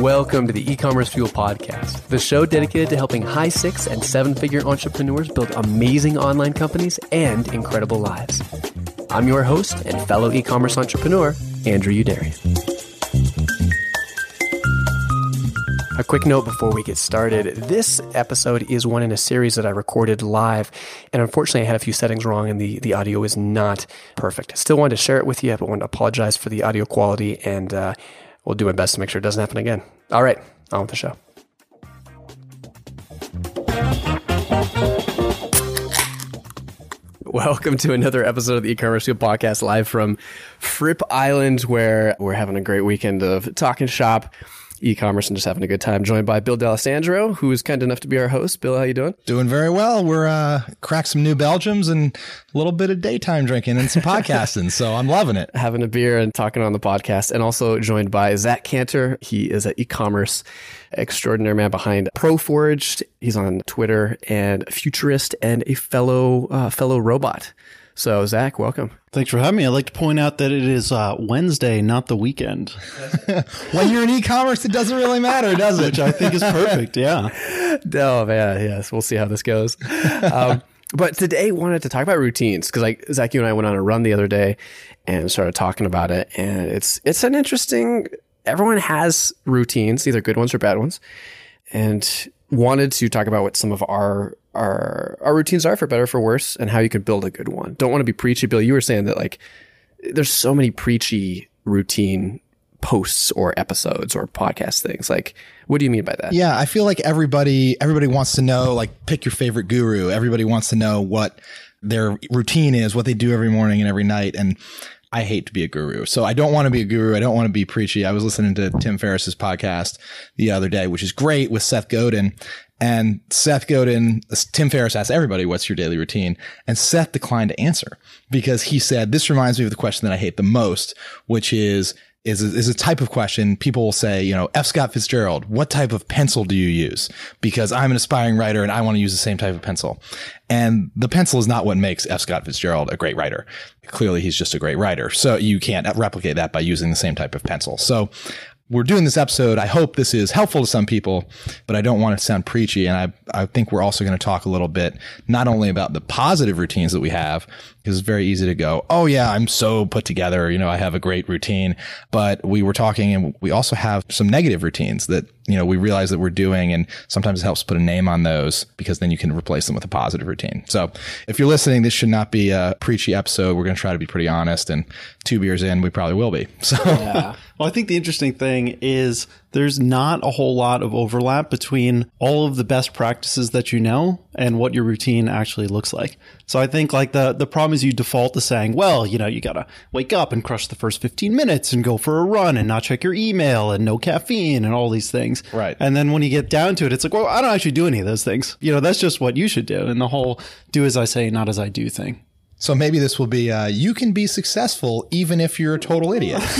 Welcome to the e-commerce fuel podcast, the show dedicated to helping high six and seven figure entrepreneurs build amazing online companies and incredible lives. I'm your host and fellow e-commerce entrepreneur, Andrew Youderian. A quick note before we get started. This episode is one in a series that I recorded live, and unfortunately, I had a few settings wrong, and the, the audio is not perfect. I Still wanted to share it with you, but want to apologize for the audio quality, and uh, we'll do my best to make sure it doesn't happen again. All right, on with the show. Welcome to another episode of the e-commerce Fuel podcast live from Fripp Island, where we're having a great weekend of talking shop e-commerce and just having a good time. Joined by Bill D'Alessandro, who is kind enough to be our host. Bill, how you doing? Doing very well. We're uh cracked some new Belgiums and a little bit of daytime drinking and some podcasting. so I'm loving it. Having a beer and talking on the podcast, and also joined by Zach Cantor. He is an e-commerce extraordinary man behind ProForged. He's on Twitter and futurist and a fellow uh, fellow robot. So, Zach, welcome. Thanks for having me. I'd like to point out that it is uh, Wednesday, not the weekend. when you're in e-commerce, it doesn't really matter, does it? Which I think is perfect. Yeah. Oh man, yes. We'll see how this goes. Um, but today, wanted to talk about routines because, like Zach, you and I went on a run the other day and started talking about it, and it's it's an interesting. Everyone has routines, either good ones or bad ones, and wanted to talk about what some of our our our routines are for better for worse and how you could build a good one. Don't want to be preachy, Bill. You were saying that like there's so many preachy routine posts or episodes or podcast things. Like, what do you mean by that? Yeah, I feel like everybody everybody wants to know like pick your favorite guru. Everybody wants to know what their routine is, what they do every morning and every night and I hate to be a guru. So I don't want to be a guru. I don't want to be preachy. I was listening to Tim Ferriss's podcast the other day, which is great with Seth Godin. And Seth Godin, Tim Ferriss asked everybody, what's your daily routine? And Seth declined to answer because he said, this reminds me of the question that I hate the most, which is, is a, is a type of question people will say, you know, F. Scott Fitzgerald, what type of pencil do you use? Because I'm an aspiring writer and I want to use the same type of pencil. And the pencil is not what makes F. Scott Fitzgerald a great writer. Clearly, he's just a great writer. So you can't replicate that by using the same type of pencil. So we're doing this episode. I hope this is helpful to some people, but I don't want it to sound preachy. And I, I think we're also going to talk a little bit, not only about the positive routines that we have, because it's very easy to go, Oh yeah, I'm so put together. You know, I have a great routine, but we were talking and we also have some negative routines that, you know, we realize that we're doing. And sometimes it helps put a name on those because then you can replace them with a positive routine. So if you're listening, this should not be a preachy episode. We're going to try to be pretty honest and two beers in, we probably will be. So yeah. Well, I think the interesting thing is there's not a whole lot of overlap between all of the best practices that you know and what your routine actually looks like. So I think like the the problem is you default to saying, well, you know, you got to wake up and crush the first 15 minutes and go for a run and not check your email and no caffeine and all these things. Right. And then when you get down to it, it's like, well, I don't actually do any of those things. You know, that's just what you should do. And the whole do as I say, not as I do thing. So maybe this will be uh, you can be successful even if you're a total idiot.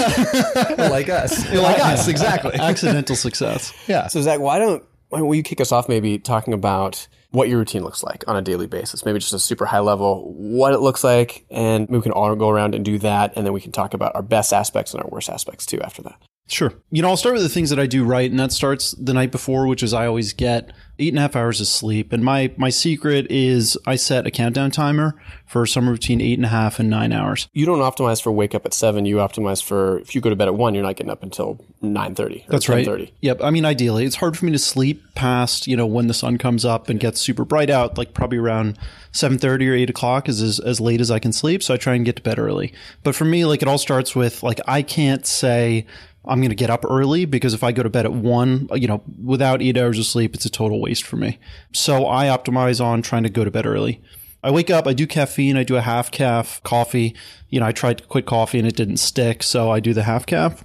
like us. like us, exactly. Accidental success. Yeah. So Zach, why don't why don't you kick us off maybe talking about what your routine looks like on a daily basis? Maybe just a super high level, what it looks like, and we can all go around and do that, and then we can talk about our best aspects and our worst aspects too after that. Sure. You know, I'll start with the things that I do right, and that starts the night before, which is I always get eight and a half hours of sleep. And my my secret is I set a countdown timer for somewhere between eight and a half and nine hours. You don't optimize for wake up at seven. You optimize for if you go to bed at one, you're not getting up until nine thirty. That's right. Yep. I mean, ideally, it's hard for me to sleep past you know when the sun comes up and gets super bright out, like probably around seven thirty or eight o'clock is as, as late as I can sleep. So I try and get to bed early. But for me, like it all starts with like I can't say I'm going to get up early because if I go to bed at one, you know, without eight hours of sleep, it's a total waste for me. So I optimize on trying to go to bed early. I wake up, I do caffeine, I do a half calf coffee. You know, I tried to quit coffee and it didn't stick, so I do the half calf.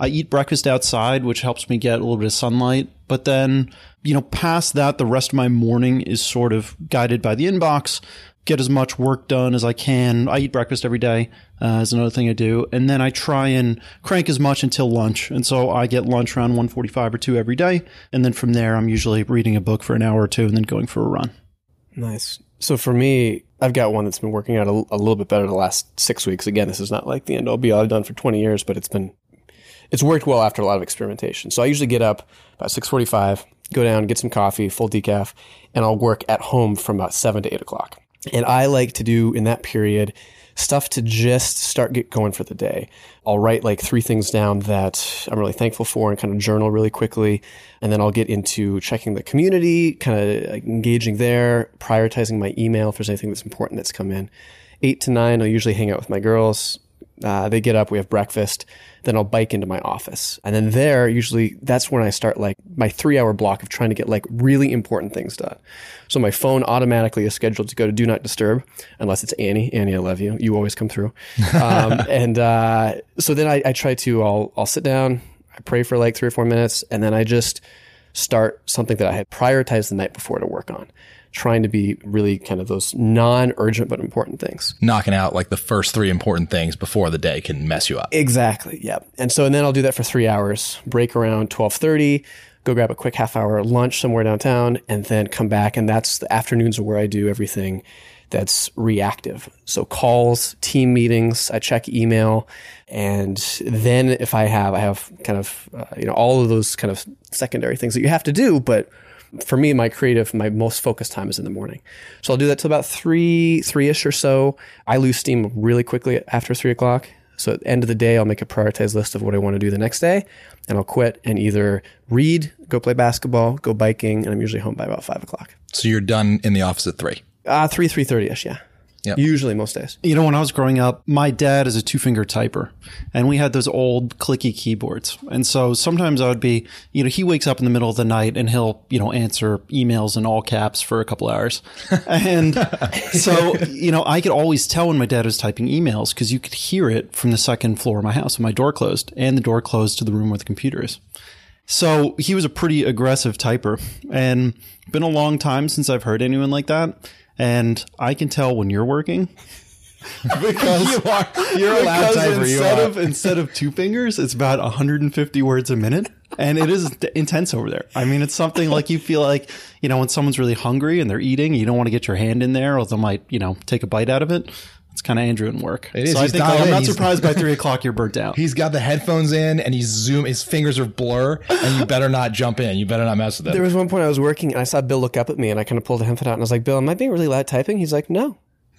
I eat breakfast outside, which helps me get a little bit of sunlight. But then, you know, past that, the rest of my morning is sort of guided by the inbox get as much work done as I can. I eat breakfast every day uh, is another thing I do, and then I try and crank as much until lunch. And so I get lunch around 1:45 or 2 every day, and then from there I'm usually reading a book for an hour or two and then going for a run. Nice. So for me, I've got one that's been working out a, a little bit better the last six weeks. Again, this is not like the end all be all. I've done for 20 years, but it's been it's worked well after a lot of experimentation. So I usually get up about 6:45, go down, get some coffee, full decaf, and I'll work at home from about seven to eight o'clock. And I like to do in that period stuff to just start get going for the day. I'll write like three things down that I'm really thankful for and kind of journal really quickly. And then I'll get into checking the community, kind of engaging there, prioritizing my email if there's anything that's important that's come in. Eight to nine, I'll usually hang out with my girls. Uh, they get up, we have breakfast, then I'll bike into my office. And then there, usually that's when I start like my three hour block of trying to get like really important things done. So my phone automatically is scheduled to go to do not disturb unless it's Annie. Annie, I love you. You always come through. Um, and, uh, so then I, I try to, I'll, I'll sit down, I pray for like three or four minutes, and then I just start something that I had prioritized the night before to work on trying to be really kind of those non-urgent but important things. Knocking out like the first three important things before the day can mess you up. Exactly. Yep. And so, and then I'll do that for three hours, break around 1230, go grab a quick half hour lunch somewhere downtown and then come back. And that's the afternoons where I do everything that's reactive. So calls, team meetings, I check email. And then if I have, I have kind of, uh, you know, all of those kind of secondary things that you have to do, but for me, my creative, my most focused time is in the morning. So I'll do that till about three, three ish or so. I lose steam really quickly after three o'clock. So at the end of the day, I'll make a prioritized list of what I want to do the next day and I'll quit and either read, go play basketball, go biking. And I'm usually home by about five o'clock. So you're done in the office at three. Uh, three, three thirty ish. Yeah. Yep. Usually most days. You know, when I was growing up, my dad is a two finger typer and we had those old clicky keyboards. And so sometimes I would be, you know, he wakes up in the middle of the night and he'll, you know, answer emails in all caps for a couple hours. And so, you know, I could always tell when my dad was typing emails because you could hear it from the second floor of my house with my door closed and the door closed to the room where the computer is. So he was a pretty aggressive typer and been a long time since I've heard anyone like that. And I can tell when you're working because you are. You're a loud because typer. You instead are. of instead of two fingers, it's about 150 words a minute, and it is d- intense over there. I mean, it's something like you feel like you know when someone's really hungry and they're eating, you don't want to get your hand in there, or they might you know take a bite out of it. It's kind of Andrew and work. It is. So I He's think dialed I'm in. not He's- surprised by three o'clock you're burnt out. He's got the headphones in and he's zoom. His fingers are blur, and you better not jump in. You better not mess with it. There was one point I was working and I saw Bill look up at me and I kind of pulled a headphone out and I was like, Bill, am I being really loud typing? He's like, no,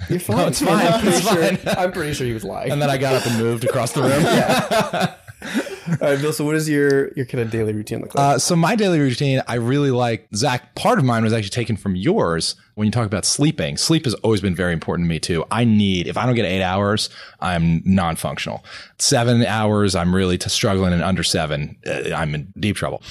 you're fine. it's fine. I'm pretty, It's sure, I'm pretty sure he was lying. And then I got up and moved across the room. All right, Bill. So, what is your your kind of daily routine look like? Uh, so my daily routine, I really like Zach. Part of mine was actually taken from yours when you talk about sleeping. Sleep has always been very important to me too. I need if I don't get eight hours, I'm non-functional. Seven hours, I'm really struggling, and under seven, uh, I'm in deep trouble.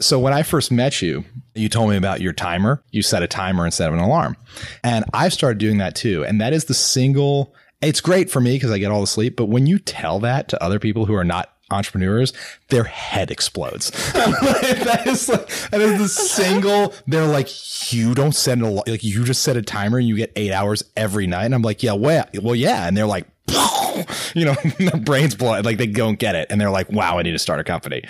So when I first met you, you told me about your timer. You set a timer instead of an alarm, and I've started doing that too. And that is the single. It's great for me because I get all the sleep. But when you tell that to other people who are not entrepreneurs, their head explodes. that is like that is the single. They're like, you don't set a like you just set a timer and you get eight hours every night. And I'm like, yeah, well, well, yeah. And they're like, you know, their brains blow like they don't get it, and they're like, wow, I need to start a company.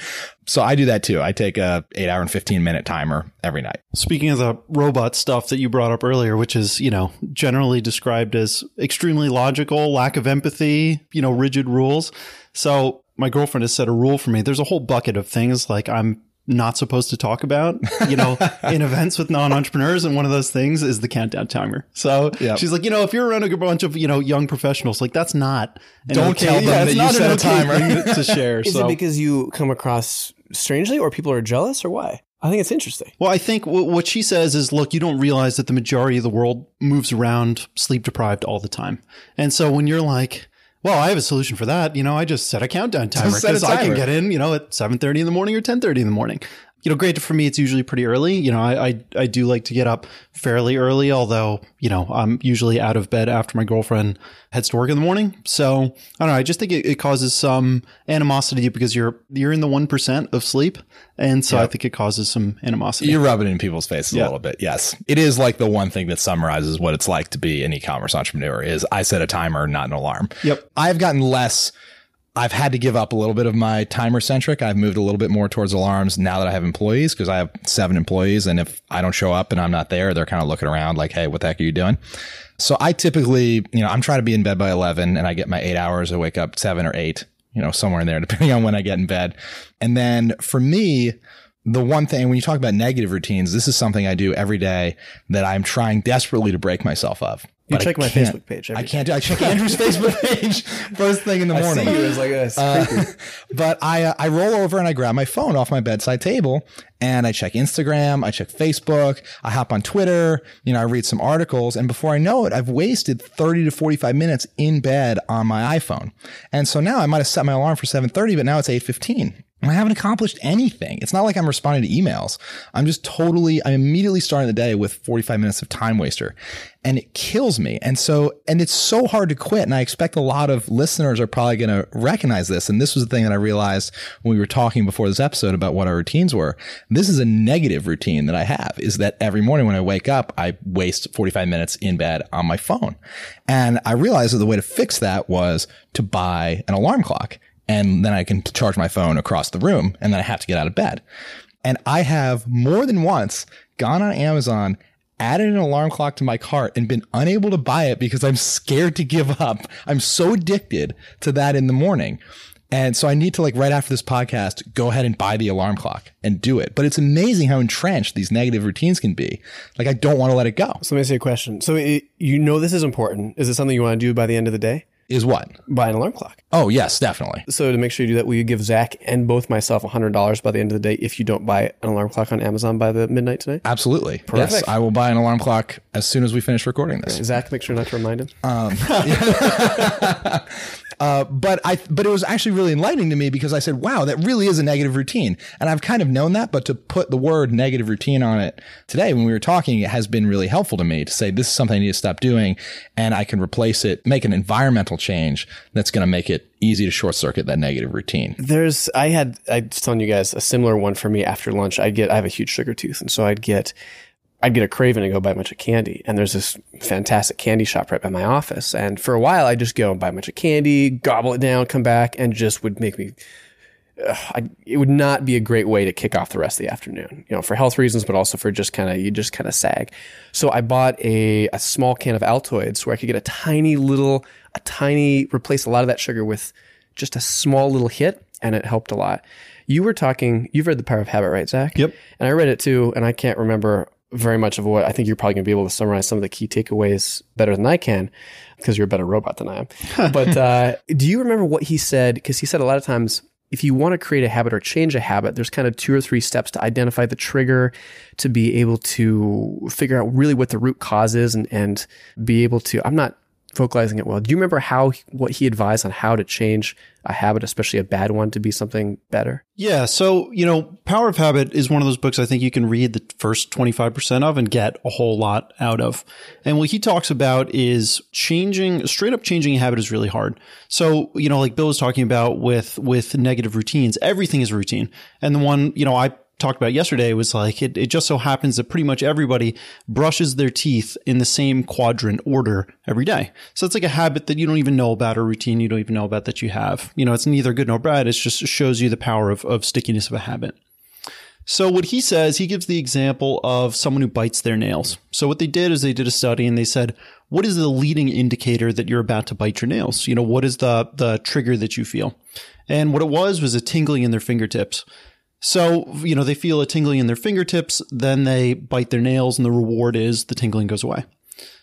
So I do that too. I take a eight hour and fifteen minute timer every night. Speaking of the robot stuff that you brought up earlier, which is, you know, generally described as extremely logical, lack of empathy, you know, rigid rules. So my girlfriend has set a rule for me. There's a whole bucket of things like I'm not supposed to talk about, you know, in events with non-entrepreneurs. And one of those things is the countdown timer. So Yep. she's like, you know, if you're around a bunch of, you know, young professionals, like that's not, an Don't okay- tell them yeah, that you not set a timer. thing to share. is so. it because you come across strangely, or people are jealous, or why? I think it's interesting. Well, I think w- what she says is, look, you don't realize that the majority of the world moves around sleep deprived all the time. And so when you're like, well, I have a solution for that, you know, I just set a countdown timer because I can get in, you know, at 7.30 in the morning or 10.30 in the morning. You know, great for me, it's usually pretty early. You know, I, I, I do like to get up fairly early, although, you know, I'm usually out of bed after my girlfriend heads to work in the morning. So I don't know. I just think it, it causes some animosity because you're, you're in the 1% of sleep. And so I think it causes some animosity. You're rubbing it in people's faces Yeah. a little bit. Yes. It is like the one thing that summarizes what it's like to be an e-commerce entrepreneur is I set a timer, not an alarm. Yep. I've gotten less I've had to give up a little bit of my timer centric. I've moved a little bit more towards alarms now that I have employees because I have seven employees. And if I don't show up and I'm not there, they're kind of looking around like, Hey, what the heck are you doing? So I typically, you know, I'm trying to be in bed by 11 and I get my eight hours. I wake up seven or eight you know, somewhere in there, depending on when I get in bed. And then for me, the one thing when you talk about negative routines, this is something I do every day that I'm trying desperately to break myself of. You check my Facebook page. I can't do. I check Andrew's Facebook page first thing in the morning. I see you as like this. Uh, but I uh, I roll over and I grab my phone off my bedside table and I check Instagram, I check Facebook, I hop on Twitter, you know, I read some articles and before I know it, I've wasted 30 to 45 minutes in bed on my iPhone. And so now I might have set my alarm for 7:30, but now it's 8:15. And I haven't accomplished anything. It's not like I'm responding to emails. I'm just totally, I'm immediately starting the day with 45 minutes of time waster and it kills me. And so, and it's so hard to quit. And I expect a lot of listeners are probably going to recognize this. And this was the thing that I realized when we were talking before this episode about what our routines were. This is a negative routine that I have is that every morning when I wake up, I waste 45 minutes in bed on my phone. And I realized that the way to fix that was to buy an alarm clock and then I can charge my phone across the room and then I have to get out of bed. And I have more than once gone on Amazon, added an alarm clock to my cart and been unable to buy it because I'm scared to give up. I'm so addicted to that in the morning. And so I need to like right after this podcast, go ahead and buy the alarm clock and do it. But it's amazing how entrenched these negative routines can be. Like I don't want to let it go. so let me ask you a question. So it, you know this is important. Is it something you want to do by the end of the day? Is what? Buy an alarm clock. Oh, yes, definitely. So to make sure you do that, will you give Zach and both myself $100 by the end of the day if you don't buy an alarm clock on Amazon by the midnight tonight? Absolutely. Yes, I will buy an alarm clock as soon as we finish recording this. Zach, make sure not to remind him. Um, Uh, but I, but it was actually really enlightening to me because I said, wow, that really is a negative routine. And I've kind of known that, but to put the word negative routine on it today when we were talking, it has been really helpful to me to say, this is something I need to stop doing. And I can replace it, make an environmental change that's going to make it easy to short circuit that negative routine. There's, I had, I was telling you guys a similar one for me after lunch. I'd get, I have a huge sugar tooth. And so I'd get, I'd get a craving to go buy a bunch of candy. And there's this fantastic candy shop right by my office. And for a while, I'd just go and buy a bunch of candy, gobble it down, come back, and just would make me, I, it would not be a great way to kick off the rest of the afternoon, you know, for health reasons, but also for just kind of, you just kind of sag. So I bought a, a small can of Altoids where I could get a tiny little, a tiny, replace a lot of that sugar with just a small little hit. And it helped a lot. You were talking, you've read The Power of Habit, right, Zach? Yep. And I read it too, and I can't remember very much of what I think you're probably going to be able to summarize some of the key takeaways better than I can because you're a better robot than I am. but uh, do you remember what he said? Because he said a lot of times, if you want to create a habit or change a habit, there's kind of two or three steps to identify the trigger, to be able to figure out really what the root cause is, and and be able to. I'm not vocalizing it well. Do you remember how what he advised on how to change a habit, especially a bad one, to be something better? Yeah. So, you know, Power of Habit is one of those books I think you can read the first 25% of and get a whole lot out of. And what he talks about is changing, straight up changing a habit is really hard. So, you know, like Bill was talking about with, with negative routines, everything is routine. And the one, you know, I talked about yesterday was like it, it just so happens that pretty much everybody brushes their teeth in the same quadrant order every day. So it's like a habit that you don't even know about, a routine you don't even know about that you have. You know, it's neither good nor bad. It just shows you the power of, of stickiness of a habit. So what he says, he gives the example of someone who bites their nails. So what they did is they did a study and they said, what is the leading indicator that you're about to bite your nails? You know, what is the the trigger that you feel? And what it was was a tingling in their fingertips. So, you know, they feel a tingling in their fingertips, then they bite their nails and the reward is the tingling goes away.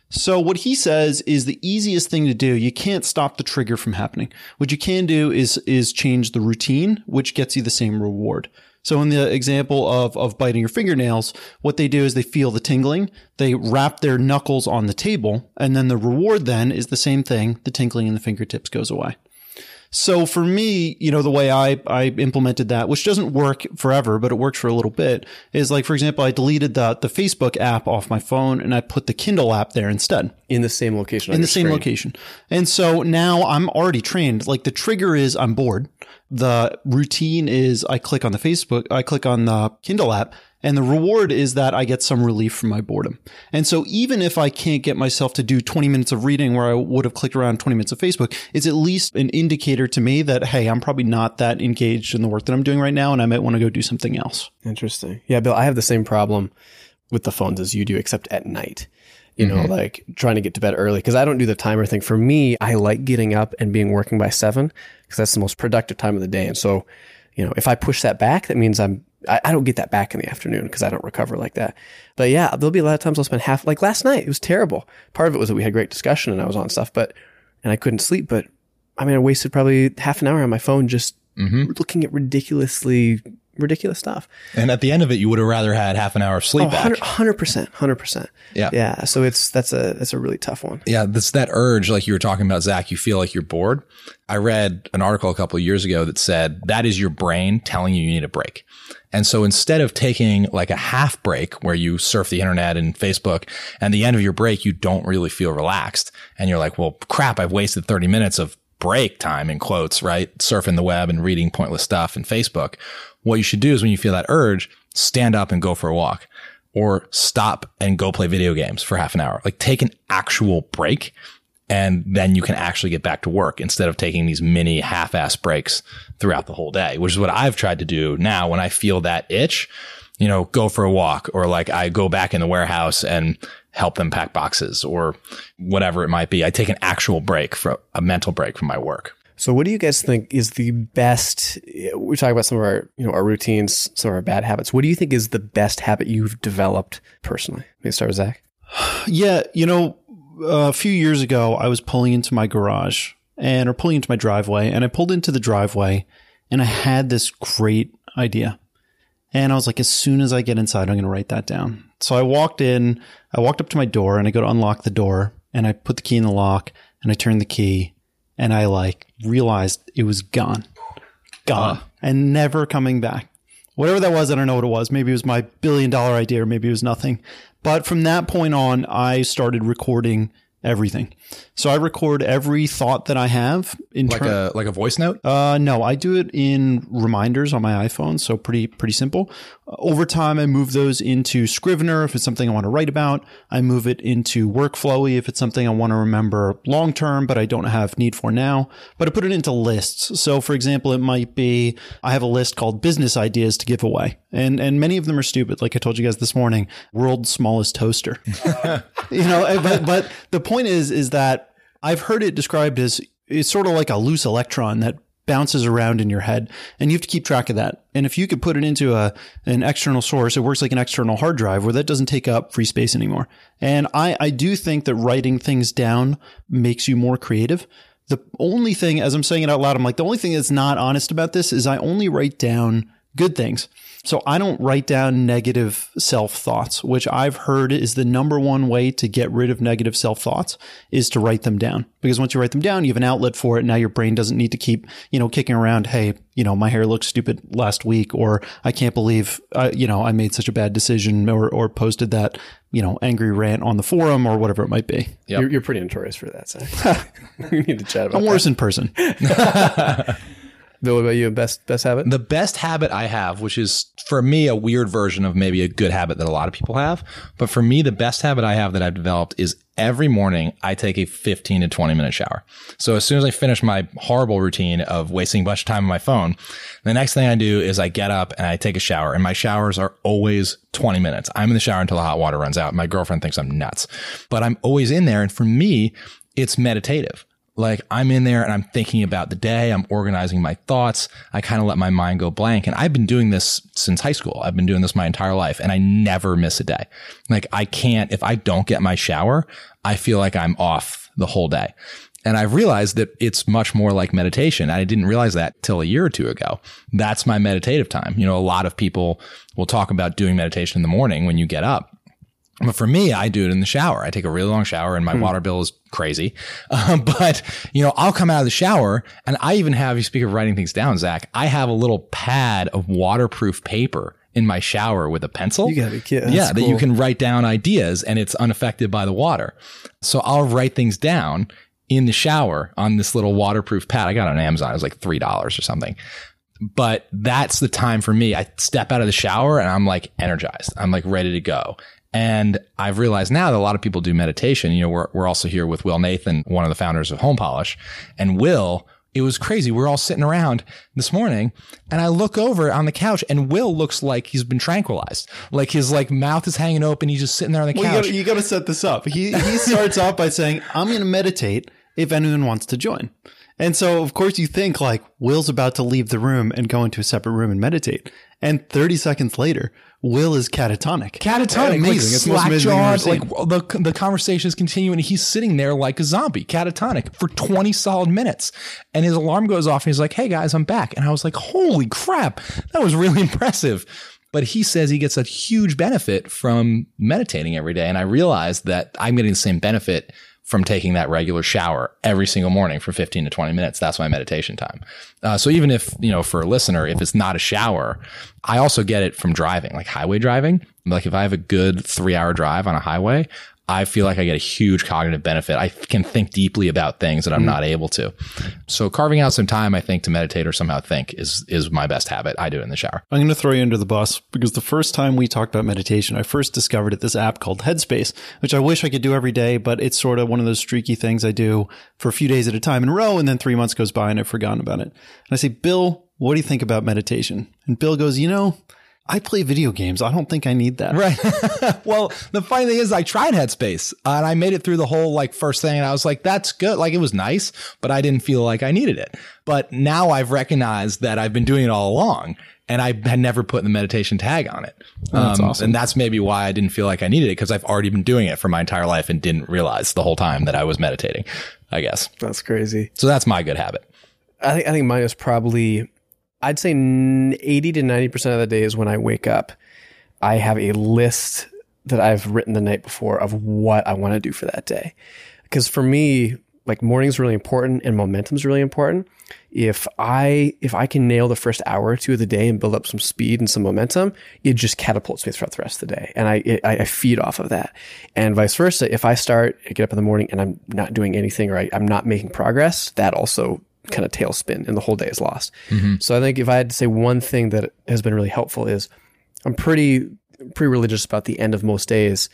So what he says is the easiest thing to do. You can't stop the trigger from happening. What you can do is is change the routine, which gets you the same reward. So in the example of of biting your fingernails, what they do is they feel the tingling, they wrap their knuckles on the table, and then the reward then is the same thing. The tingling in the fingertips goes away. So for me, you know, the way I, I implemented that, which doesn't work forever, but it works for a little bit, is like, for example, I deleted the, the Facebook app off my phone and I put the Kindle app there instead In the same location. in the same screen. location. And so now I'm already trained. Like the trigger is I'm bored. The routine is I click on the Facebook, I click on the Kindle app, and the reward is that I get some relief from my boredom. And so even if I can't get myself to do 20 minutes of reading where I would have clicked around 20 minutes of Facebook, it's at least an indicator to me that, hey, I'm probably not that engaged in the work that I'm doing right now, and I might want to go do something else. Interesting. Yeah, Bill, I have the same problem with the phones as you do, except at night. you know, mm-hmm. like trying to get to bed early because I don't do the timer thing. For me, I like getting up and being working by seven because that's the most productive time of the day. And so, you know, if I push that back, that means I'm, I, I don't get that back in the afternoon because I don't recover like that. But yeah, there'll be a lot of times I'll spend half, like last night, it was terrible. Part of it was that we had great discussion and I was on stuff, but, and I couldn't sleep. But I mean, I wasted probably half an hour on my phone just mm-hmm. looking at ridiculously, ridiculous stuff. And at the end of it, you would have rather had half an hour of sleep. Oh, Hundred percent, hundred percent. Yeah. yeah. So it's that's a that's a really tough one. Yeah, that's that urge, like you were talking about, Zach. You feel like you're bored. I read an article a couple of years ago that said that is your brain telling you you need a break. And so instead of taking like a half break where you surf the internet and Facebook and the end of your break, you don't really feel relaxed. And you're like, well, crap, I've wasted 30 minutes of break time in quotes, right? Surfing the web and reading pointless stuff in Facebook. What you should do is when you feel that urge, stand up and go for a walk or stop and go play video games for half an hour. Like take an actual break and then you can actually get back to work instead of taking these mini half-ass breaks throughout the whole day, which is what I've tried to do now when I feel that itch, you know, go for a walk or like I go back in the warehouse and help them pack boxes or whatever it might be. I take an actual break for a mental break from my work. So, what do you guys think is the best? We talk about some of our, you know, our routines, some of our bad habits. What do you think is the best habit you've developed personally? Maybe start with Zach. Yeah, you know, Uh, a few years ago, I was pulling into my garage and or pulling into my driveway, and I pulled into the driveway, and I had this great idea, and I was like, as soon as I get inside, I'm going to write that down. So I walked in, I walked up to my door, and I go to unlock the door, and I put the key in the lock, and I turned the key, and I like realized it was gone, gone, and never coming back. Whatever that was, I don't know what it was. Maybe it was my billion dollar idea, or maybe it was nothing. But from that point on, I started recording everything. So I record every thought that I have in Like a like a voice note. uh, no, I do it in reminders on my iPhone, so pretty pretty simple. Over time, I move those into Scrivener if it's something I want to write about. I move it into Workflowy if it's something I want to remember long term, but I don't have need for now. But I put it into lists. So, for example, it might be I have a list called business ideas to give away, and and many of them are stupid. Like I told you guys this morning, world's smallest toaster. you know, eh, but but the point is is that I've heard it described as it's sort of like a loose electron that bounces around in your head and you have to keep track of that. And if you could put it into a an external source, it works like an external hard drive where that doesn't take up free space anymore. And I, I do think that writing things down makes you more creative. The only thing, as I'm saying it out loud, I'm like, the only thing that's not honest about this is I only write down good things. So I don't write down negative self thoughts, which I've heard is the number one way to get rid of negative self thoughts is to write them down. Because once you write them down, you have an outlet for it. Now your brain doesn't need to keep, you know, kicking around, Hey, you know, my hair looks stupid last week, or I can't believe, uh, you know, I made such a bad decision or, or posted that, you know, angry rant on the forum or whatever it might be. Yep. You're, you're pretty notorious for that, Zach. we need to chat about I'm that. worse in person. Bill, what about you? Best best habit? The best habit I have, which is for me a weird version of maybe a good habit that a lot of people have, but for me, the best habit I have that I've developed is every morning I take a 15 to 20 minute shower. So as soon as I finish my horrible routine of wasting a bunch of time on my phone, the next thing I do is I get up and I take a shower and my showers are always 20 minutes. I'm in the shower until the hot water runs out. My girlfriend thinks I'm nuts, but I'm always in there. And for me, it's meditative. Like I'm in there and I'm thinking about the day. I'm organizing my thoughts. I kind of let my mind go blank. And I've been doing this since high school. I've been doing this my entire life and I never miss a day. Like I can't, if I don't get my shower, I feel like I'm off the whole day. And I've realized that it's much more like meditation. I didn't realize that till a year or two ago. That's my meditative time. You know, a lot of people will talk about doing meditation in the morning when you get up. But for me, I do it in the shower. I take a really long shower and my water bill is crazy. Um, but, you know, I'll come out of the shower and I even have, you speak of writing things down, Zach, I have a little pad of waterproof paper in my shower with a pencil. You gotta be kidding. Yeah, That's that you can write down ideas and it's unaffected by the water. So I'll write things down in the shower on this little waterproof pad. I got it on Amazon. It was like $3 or something but that's the time for me. I step out of the shower and I'm like energized. I'm like ready to go. And I've realized now that a lot of people do meditation. You know, we're, we're also here with Will Nathan, one of the founders of Homepolish. And Will it was crazy. We are all sitting around this morning and I look over on the couch and Will looks like he's been tranquilized. Like his like mouth is hanging open. He's just sitting there on the Well, couch. you gotta set this up. He, he starts off by saying, I'm going to meditate if anyone wants to join. And so, of course, you think like Will's about to leave the room and go into a separate room and meditate. And 30 seconds later, Will is catatonic. catatonic, Amazing. like It's most slack amazing thing I've jawed, like the the conversation is continuing. He's sitting there like a zombie, catatonic for twenty solid minutes, and his alarm goes off, and he's like, "Hey guys, I'm back," and I was like, "Holy crap, that was really impressive." But he says he gets a huge benefit from meditating every day, and I realized that I'm getting the same benefit from taking that regular shower every single morning for 15 to 20 minutes. That's my meditation time. Uh, so even if, you know, for a listener, if it's not a shower, I also get it from driving, like highway driving. Like if I have a good three hour drive on a highway, I feel like I get a huge cognitive benefit. I can think deeply about things that I'm mm-hmm. not able to. So carving out some time, I think, to meditate or somehow think is is my best habit. I do it in the shower. I'm going to throw you under the bus because the first time we talked about meditation, I first discovered it this app called Headspace, which I wish I could do every day, but it's sort of one of those streaky things I do for a few days at a time in a row, and then three months goes by and I've forgotten about it. And I say, Bill, what do you think about meditation? And Bill goes, you know, I play video games. I don't think I need that. Right. well, the funny thing is, I tried Headspace uh, and I made it through the whole like first thing, and I was like, "That's good." Like it was nice, but I didn't feel like I needed it. But now I've recognized that I've been doing it all along, and I had never put the meditation tag on it. Oh, that's um, awesome. And that's maybe why I didn't feel like I needed it because I've already been doing it for my entire life and didn't realize the whole time that I was meditating. I guess. That's crazy. So that's my good habit. I think I think mine is probably I'd say 80 to 90% of the days when I wake up, I have a list that I've written the night before of what I want to do for that day. Because for me, like morning's really important and momentum's really important. If I if I can nail the first hour or two of the day and build up some speed and some momentum, it just catapults me throughout the rest of the day, and I it, I feed off of that. And vice versa, if I start I get up in the morning and I'm not doing anything or I, I'm not making progress, that also kind of tailspin and the whole day is lost. Mm-hmm. So I think if I had to say one thing that has been really helpful is I'm pretty pretty religious about the end of most days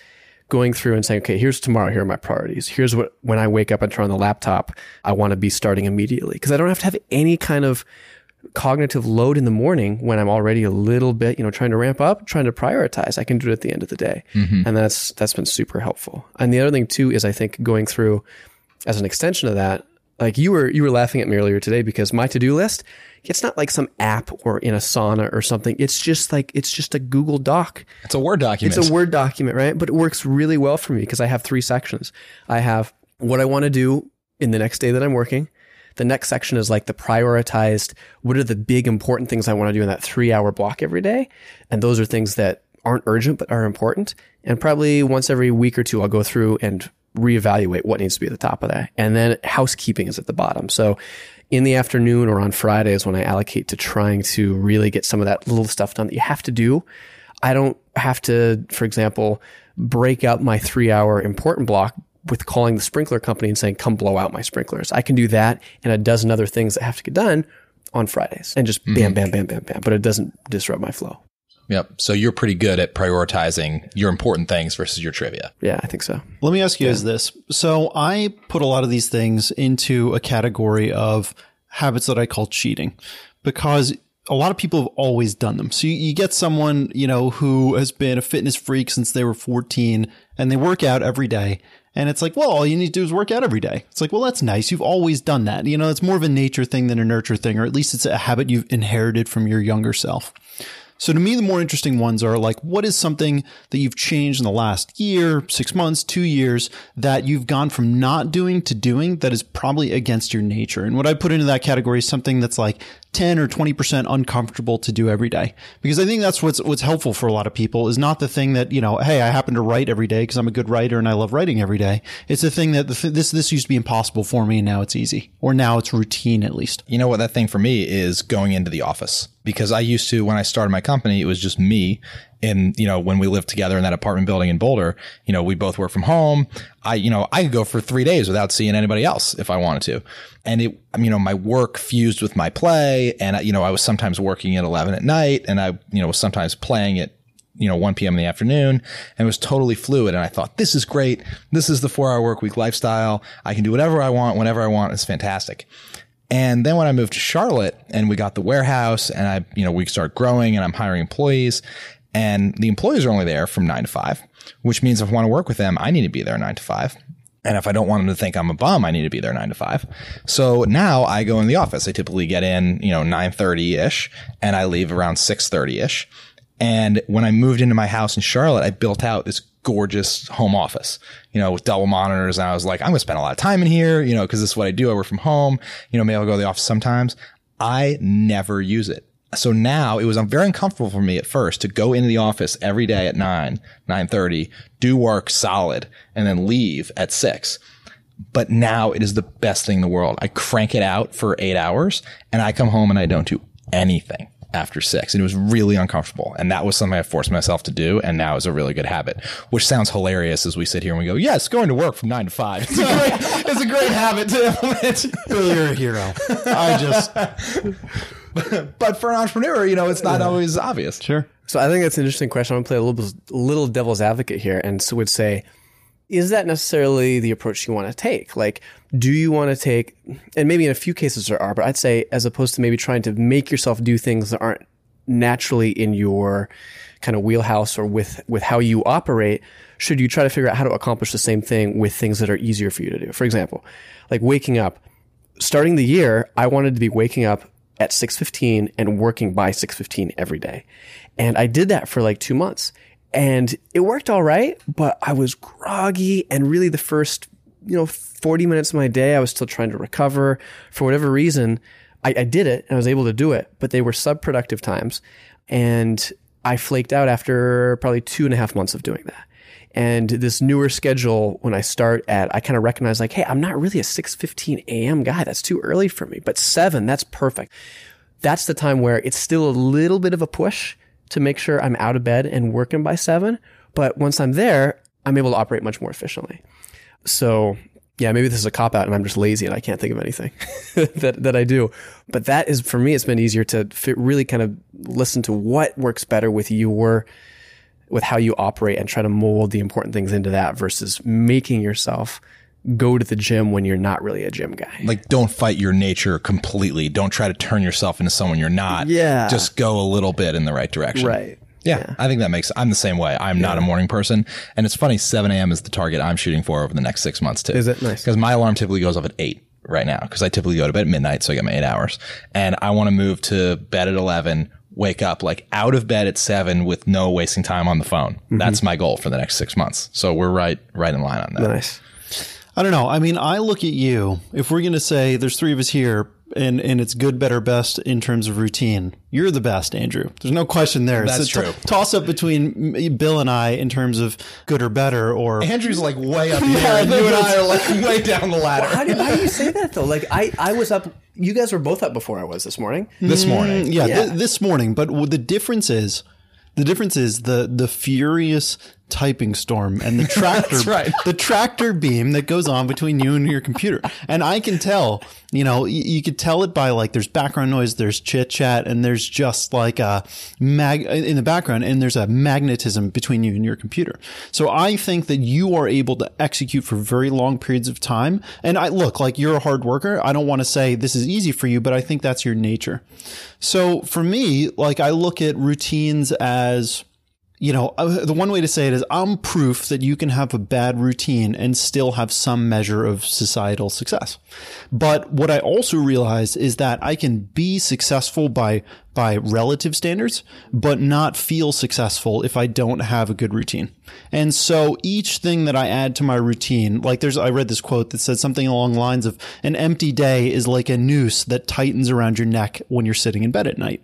going through and saying, okay, here's tomorrow, here are my priorities. Here's what when I wake up and turn on the laptop, I want to be starting immediately because I don't have to have any kind of cognitive load in the morning when I'm already a little bit, you know, trying to ramp up, trying to prioritize. I can do it at the end of the day. Mm-hmm. And that's that's been super helpful. And the other thing too is I think going through as an extension of that, like you were you were laughing at me earlier today because my to-do list, it's not like some app or in Asana or something. It's just like it's just a Google Doc. It's a Word document. It's a Word document, right? But it works really well for me because I have three sections. I have what I want to do in the next day that I'm working. The next section is like the prioritized, what are the big important things I want to do in that three hour block every day? And those are things that aren't urgent, but are important. And probably once every week or two, I'll go through and reevaluate what needs to be at the top of that. And then housekeeping is at the bottom. So in the afternoon or on Fridays when I allocate to trying to really get some of that little stuff done that you have to do, I don't have to, for example, break up my three hour important block with calling the sprinkler company and saying, come blow out my sprinklers. I can do that and a dozen other things that have to get done on Fridays and just bam, mm-hmm. bam, bam, bam, bam. But it doesn't disrupt my flow. Yep. So you're pretty good at prioritizing your important things versus your trivia. Yeah, I think so. Let me ask you guys this. So I put a lot of these things into a category of habits that I call cheating because a lot of people have always done them. So you, you get someone, you know, who has been a fitness freak since they were 14 and they work out every day. And it's like, well, all you need to do is work out every day. It's like, well, that's nice. You've always done that. You know, it's more of a nature thing than a nurture thing, or at least it's a habit you've inherited from your younger self. So to me, the more interesting ones are like, what is something that you've changed in the last year, six months, two years that you've gone from not doing to doing that is probably against your nature? And what I put into that category is something that's like 10 or 20% uncomfortable to do every day. Because I think that's what's, what's helpful for a lot of people is not the thing that, you know, hey, I happen to write every day because I'm a good writer and I love writing every day. It's the thing that the th- this, this used to be impossible for me and now it's easy or now it's routine at least. You know what that thing for me is going into the office because I used to when I started my company it was just me and you know when we lived together in that apartment building in Boulder you know we both work from home. I you know I could go for 3 days without seeing anybody else if I wanted to. And it you know my work fused with my play and you know I was sometimes working at 11 at night and I you know was sometimes playing at you know 1 p.m. in the afternoon and it was totally fluid. And I thought this is great. This is the 4 hour work week lifestyle. I can do whatever I want whenever I want. It's fantastic And then when I moved to Charlotte and we got the warehouse and I, you know, we start growing and I'm hiring employees and the employees are only there from nine to five, which means if I want to work with them, I need to be there nine to five. And if I don't want them to think I'm a bum, I need to be there nine to five. So now I go in the office. I typically get in, you know, 930 ish and I leave around 630 ish. And when I moved into my house in Charlotte, I built out this gorgeous home office, you know, with double monitors. And I was like, I'm going to spend a lot of time in here, you know, cause this is what I do. I work from home, you know, maybe I'll go to the office sometimes. I never use it. So now it was um, very uncomfortable for me at first to go into the office every day at nine, nine thirty, do work solid, and then leave at six. But now it is the best thing in the world. I crank it out for eight hours and I come home and I don't do anything after six. And it was really uncomfortable. And that was something I forced myself to do. And now is a really good habit, which sounds hilarious as we sit here and we go, yes, going to work from nine to five. It's a great, it's a great habit to implement. You're a hero. I just but for an entrepreneur, you know, it's not always obvious. sure. So I think that's an interesting question. I'm gonna play a little little devil's advocate here, and so would say, is that necessarily the approach you want to take? Like, do you want to take, and maybe in a few cases there are, but I'd say as opposed to maybe trying to make yourself do things that aren't naturally in your kind of wheelhouse or with with how you operate, should you try to figure out how to accomplish the same thing with things that are easier for you to do? For example, like waking up. Starting the year, I wanted to be waking up at 6:15 and working by 6:15 every day. And I did that for like 2 months. And it worked all right, but I was groggy and really the first, you know, 40 minutes of my day I was still trying to recover for whatever reason. I, I did it and I was able to do it, but they were subproductive times. And I flaked out after probably two and a half months of doing that. And this newer schedule, when I start at, I kind of recognize like, hey, I'm not really a 6:15 a.m. guy. That's too early for me. But seven, that's perfect. That's the time where it's still a little bit of a push to make sure I'm out of bed and working by seven. But once I'm there, I'm able to operate much more efficiently. So yeah, maybe this is a cop out and I'm just lazy and I can't think of anything that, that I do. But that is, for me, it's been easier to fit, really kind of listen to what works better with your with how you operate and try to mold the important things into that versus making yourself go to the gym when you're not really a gym guy. Like, don't fight your nature completely. Don't try to turn yourself into someone you're not. Yeah. Just go a little bit in the right direction. Right. Yeah, I think that makes. I'm the same way. I'm not a morning person, and it's funny. 7 a.m. is the target I'm shooting for over the next six months too. Is it? Nice. Because my alarm typically goes off at eight right now because I typically go to bed at midnight, so I get my eight hours, and I want to move to bed at 11. Wake up like out of bed at seven with no wasting time on the phone. Mm-hmm. That's my goal for the next six months. So we're right, right in line on that. Nice. I don't know. I mean, I look at you. If we're going to say there's three of us here and, and it's good, better, best in terms of routine, you're the best, Andrew. There's no question there. That's It's a true. toss up between Bill and I in terms of good or better or Andrew's like way up here, and you and I are like way down the ladder. How do, why do you say that though? Like I, I was up. You guys were both up before I was this morning. this mm, morning, yeah, Yeah. Th- this morning. But the difference is, the difference is the the furious typing storm and the tractor, right. the tractor beam that goes on between you and your computer. And I can tell, you know, y- you could tell it by like there's background noise, there's chit chat, and there's just like a mag in the background, and there's a magnetism between you and your computer. So I think that you are able to execute for very long periods of time. And I look like you're a hard worker. I don't want to say this is easy for you, but I think that's your nature. So for me, like I look at routines as you know, uh, the one way to say it is I'm proof that you can have a bad routine and still have some measure of societal success. But what I also realize is that I can be successful by by relative standards, but not feel successful if I don't have a good routine. And so each thing that I add to my routine, like there's, I read this quote that said something along the lines of an empty day is like a noose that tightens around your neck when you're sitting in bed at night.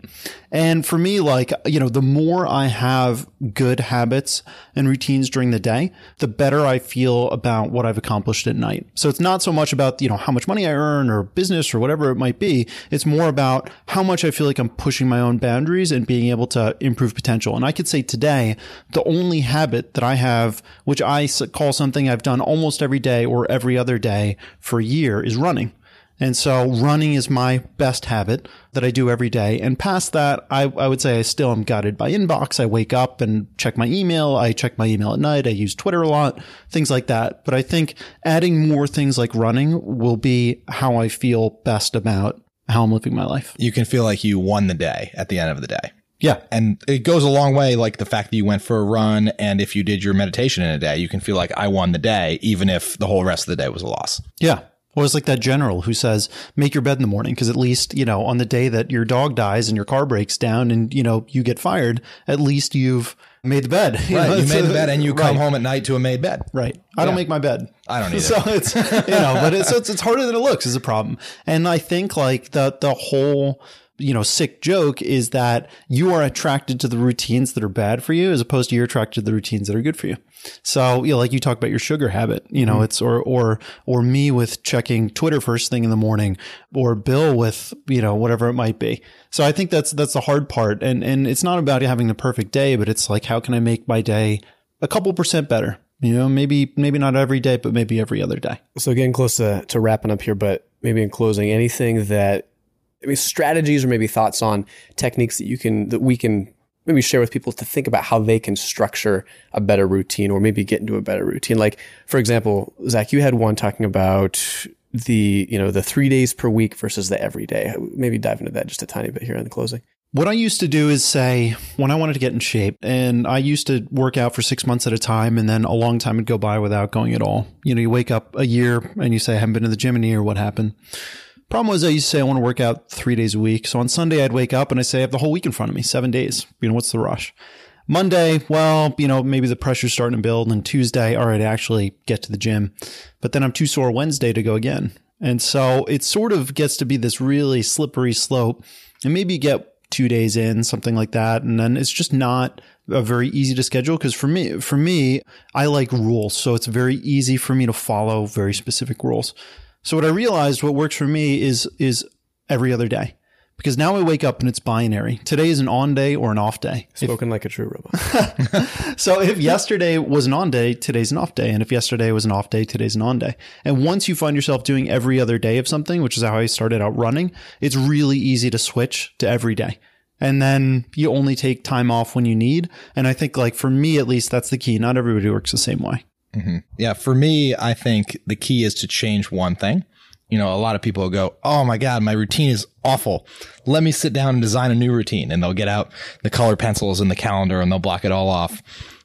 And for me, like, you know, the more I have good habits and routines during the day, the better I feel about what I've accomplished at night. So it's not so much about, you know, how much money I earn or business or whatever it might be. It's more about how much I feel like I'm pushing my own boundaries and being able to improve potential. And I could say today, the only habit that I have, which I call something I've done almost every day or every other day for a year is running. And so running is my best habit that I do every day. And past that, I, I would say I still am guided by inbox. I wake up and check my email. I check my email at night. I use Twitter a lot, things like that. But I think adding more things like running will be how I feel best about how I'm living my life. You can feel like you won the day at the end of the day. Yeah. And it goes a long way, like the fact that you went for a run. And if you did your meditation in a day, you can feel like I won the day, even if the whole rest of the day was a loss. Yeah. Or it's like that general who says, make your bed in the morning. Cause at least, you know, on the day that your dog dies and your car breaks down and, you know, you get fired, at least you've made the bed. You Right. know, You made the bed and you come home at night to a made bed. Right. I don't make my bed. I don't either. So it's, you know, but it's, it's, it's harder than it looks is a problem. And I think like the, the whole, you know, sick joke is that you are attracted to the routines that are bad for you as opposed to you're attracted to the routines that are good for you. So, you know, like you talk about your sugar habit, you know, mm-hmm. it's, or, or, or me with checking Twitter first thing in the morning or Bill with, you know, whatever it might be. So I think that's, that's the hard part. And, and it's not about having the perfect day, but it's like, how can I make my day a couple percent better? You know, maybe, maybe not every day, but maybe every other day. So getting close to, to wrapping up here, but maybe in closing, anything that I mean, strategies or maybe thoughts on techniques that you can that we can maybe share with people to think about how they can structure a better routine or maybe get into a better routine. Like for example, Zack, you had one talking about the you know the three days per week versus the everyday. Maybe dive into that just a tiny bit here in the closing. What I used to do is say when I wanted to get in shape, and I used to work out for six months at a time, and then a long time would go by without going at all. You know, you wake up a year and you say, I haven't been to the gym in a year. What happened? Problem was, I used to say I want to work out three days a week. So on Sunday, I'd wake up and I say I have the whole week in front of me, seven days. You know, what's the rush? Monday, well, you know, maybe the pressure's starting to build. And Tuesday, all right, I actually get to the gym. But then I'm too sore Wednesday to go again. And so it sort of gets to be this really slippery slope. And maybe you get two days in, something like that. And then it's just not a very easy to schedule. Cause for me, for me, I like rules. So it's very easy for me to follow very specific rules. So what I realized, what works for me is, is every other day. Because now I wake up and it's binary. Today is an on day or an off day. Spoken like a true robot. So if yesterday was an on day, today's an off day. And if yesterday was an off day, today's an on day. And once you find yourself doing every other day of something, which is how I started out running, it's really easy to switch to every day. And then you only take time off when you need. And I think like for me, at least, that's the key. Not everybody works the same way. Mm-hmm. Yeah, for me, I think the key is to change one thing. You know, a lot of people go, Oh my God, my routine is awful. Let me sit down and design a new routine. And they'll get out the color pencils and the calendar and they'll block it all off.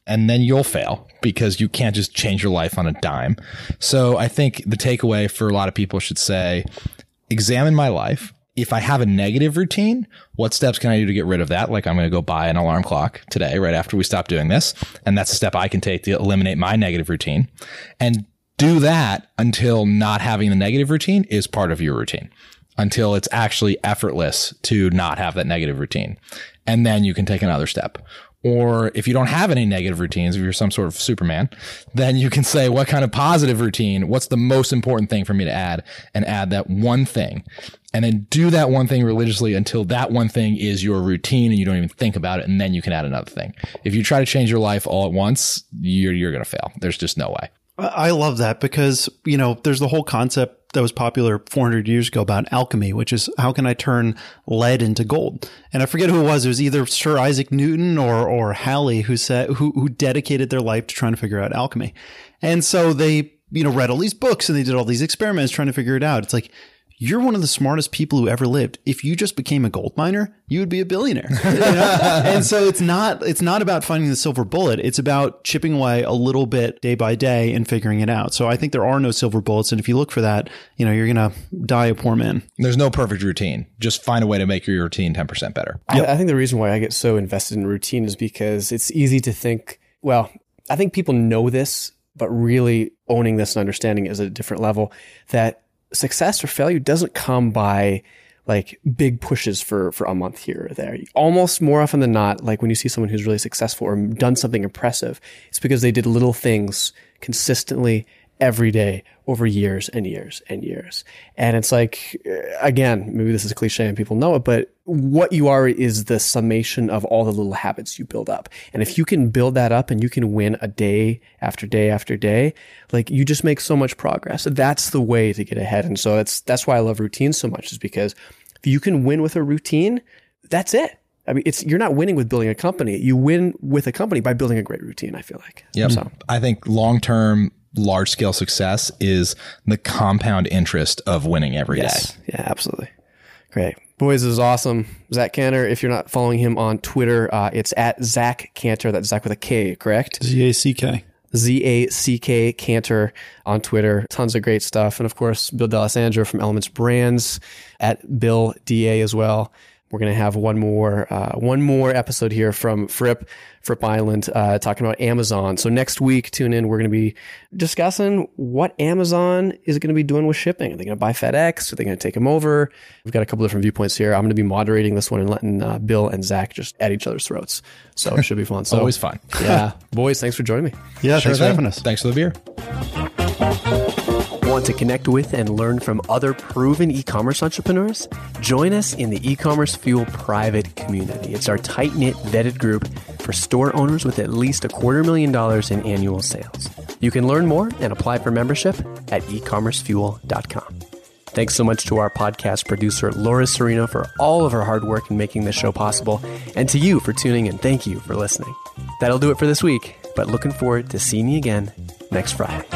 And then you'll fail because you can't just change your life on a dime. So I think the takeaway for a lot of people should say, examine my life. If I have a negative routine, what steps can I do to get rid of that? Like I'm going to go buy an alarm clock today, right after we stop doing this. And that's a step I can take to eliminate my negative routine and do that until not having the negative routine is part of your routine until it's actually effortless to not have that negative routine. And then you can take another step. Or if you don't have any negative routines, if you're some sort of Superman, then you can say, what kind of positive routine? What's the most important thing for me to add? And add that one thing. And then do that one thing religiously until that one thing is your routine and you don't even think about it. And then you can add another thing. If you try to change your life all at once, you're, you're going to fail. There's just no way. I love that because, you know, there's the whole concept that was popular 400 years ago about alchemy, which is how can I turn lead into gold? And I forget who it was. It was either Sir Isaac Newton or, or Halley who said, who, who dedicated their life to trying to figure out alchemy. And so they, you know, read all these books and they did all these experiments trying to figure it out. It's like, you're one of the smartest people who ever lived. If you just became a gold miner, you would be a billionaire. You know? and so it's not it's not about finding the silver bullet. It's about chipping away a little bit day by day and figuring it out. So I think there are no silver bullets, and if you look for that, you know you're gonna die a poor man. There's no perfect routine. Just find a way to make your routine 10% better. I, I think the reason why I get so invested in routine is because it's easy to think, well, I think people know this, but really owning this and understanding it is at a different level that success or failure doesn't come by like big pushes for for a month here or there. Almost more often than not, like when you see someone who's really successful or done something impressive, it's because they did little things consistently every day over years and years and years. And it's like, uh, again, maybe this is a cliche and people know it, but what you are is the summation of all the little habits you build up. And if you can build that up and you can win a day after day after day, like you just make so much progress. That's the way to get ahead. And so that's, that's why I love routines so much is because if you can win with a routine, that's it. I mean, it's you're not winning with building a company. You win with a company by building a great routine. I feel like. Yep. So. I think long term, large scale success is the compound interest of winning every yes. day. Yeah, absolutely. Great. Boys, this is awesome. Zack Cantor, if you're not following him on Twitter, uh, it's at Zack Cantor. That's Zack with a K, correct? Z A C K. Z A C K Cantor on Twitter. Tons of great stuff. And of course, Bill D'Alessandro from Elements Brands at Bill DA as well. We're going to have one more uh, one more episode here from Fripp Fripp Island uh, talking about Amazon. So next week, tune in. We're going to be discussing what Amazon is going to be doing with shipping. Are they going to buy FedEx? Are they going to take them over? We've got a couple different viewpoints here. I'm going to be moderating this one and letting uh, Bill and Zack just at each other's throats. So it should be fun. So always fun. yeah, boys, thanks for joining me. Yeah, sure thanks thing. for having us. Thanks for the beer. Want to connect with and learn from other proven e commerce entrepreneurs? Join us in the e commerce fuel private community. It's our tight knit, vetted group for store owners with at least a quarter million dollars in annual sales. You can learn more and apply for membership at ecommercefuel.com. Thanks so much to our podcast producer, Laura Serino, for all of her hard work in making this show possible, and to you for tuning in. Thank you for listening. That'll do it for this week, but looking forward to seeing you again next Friday.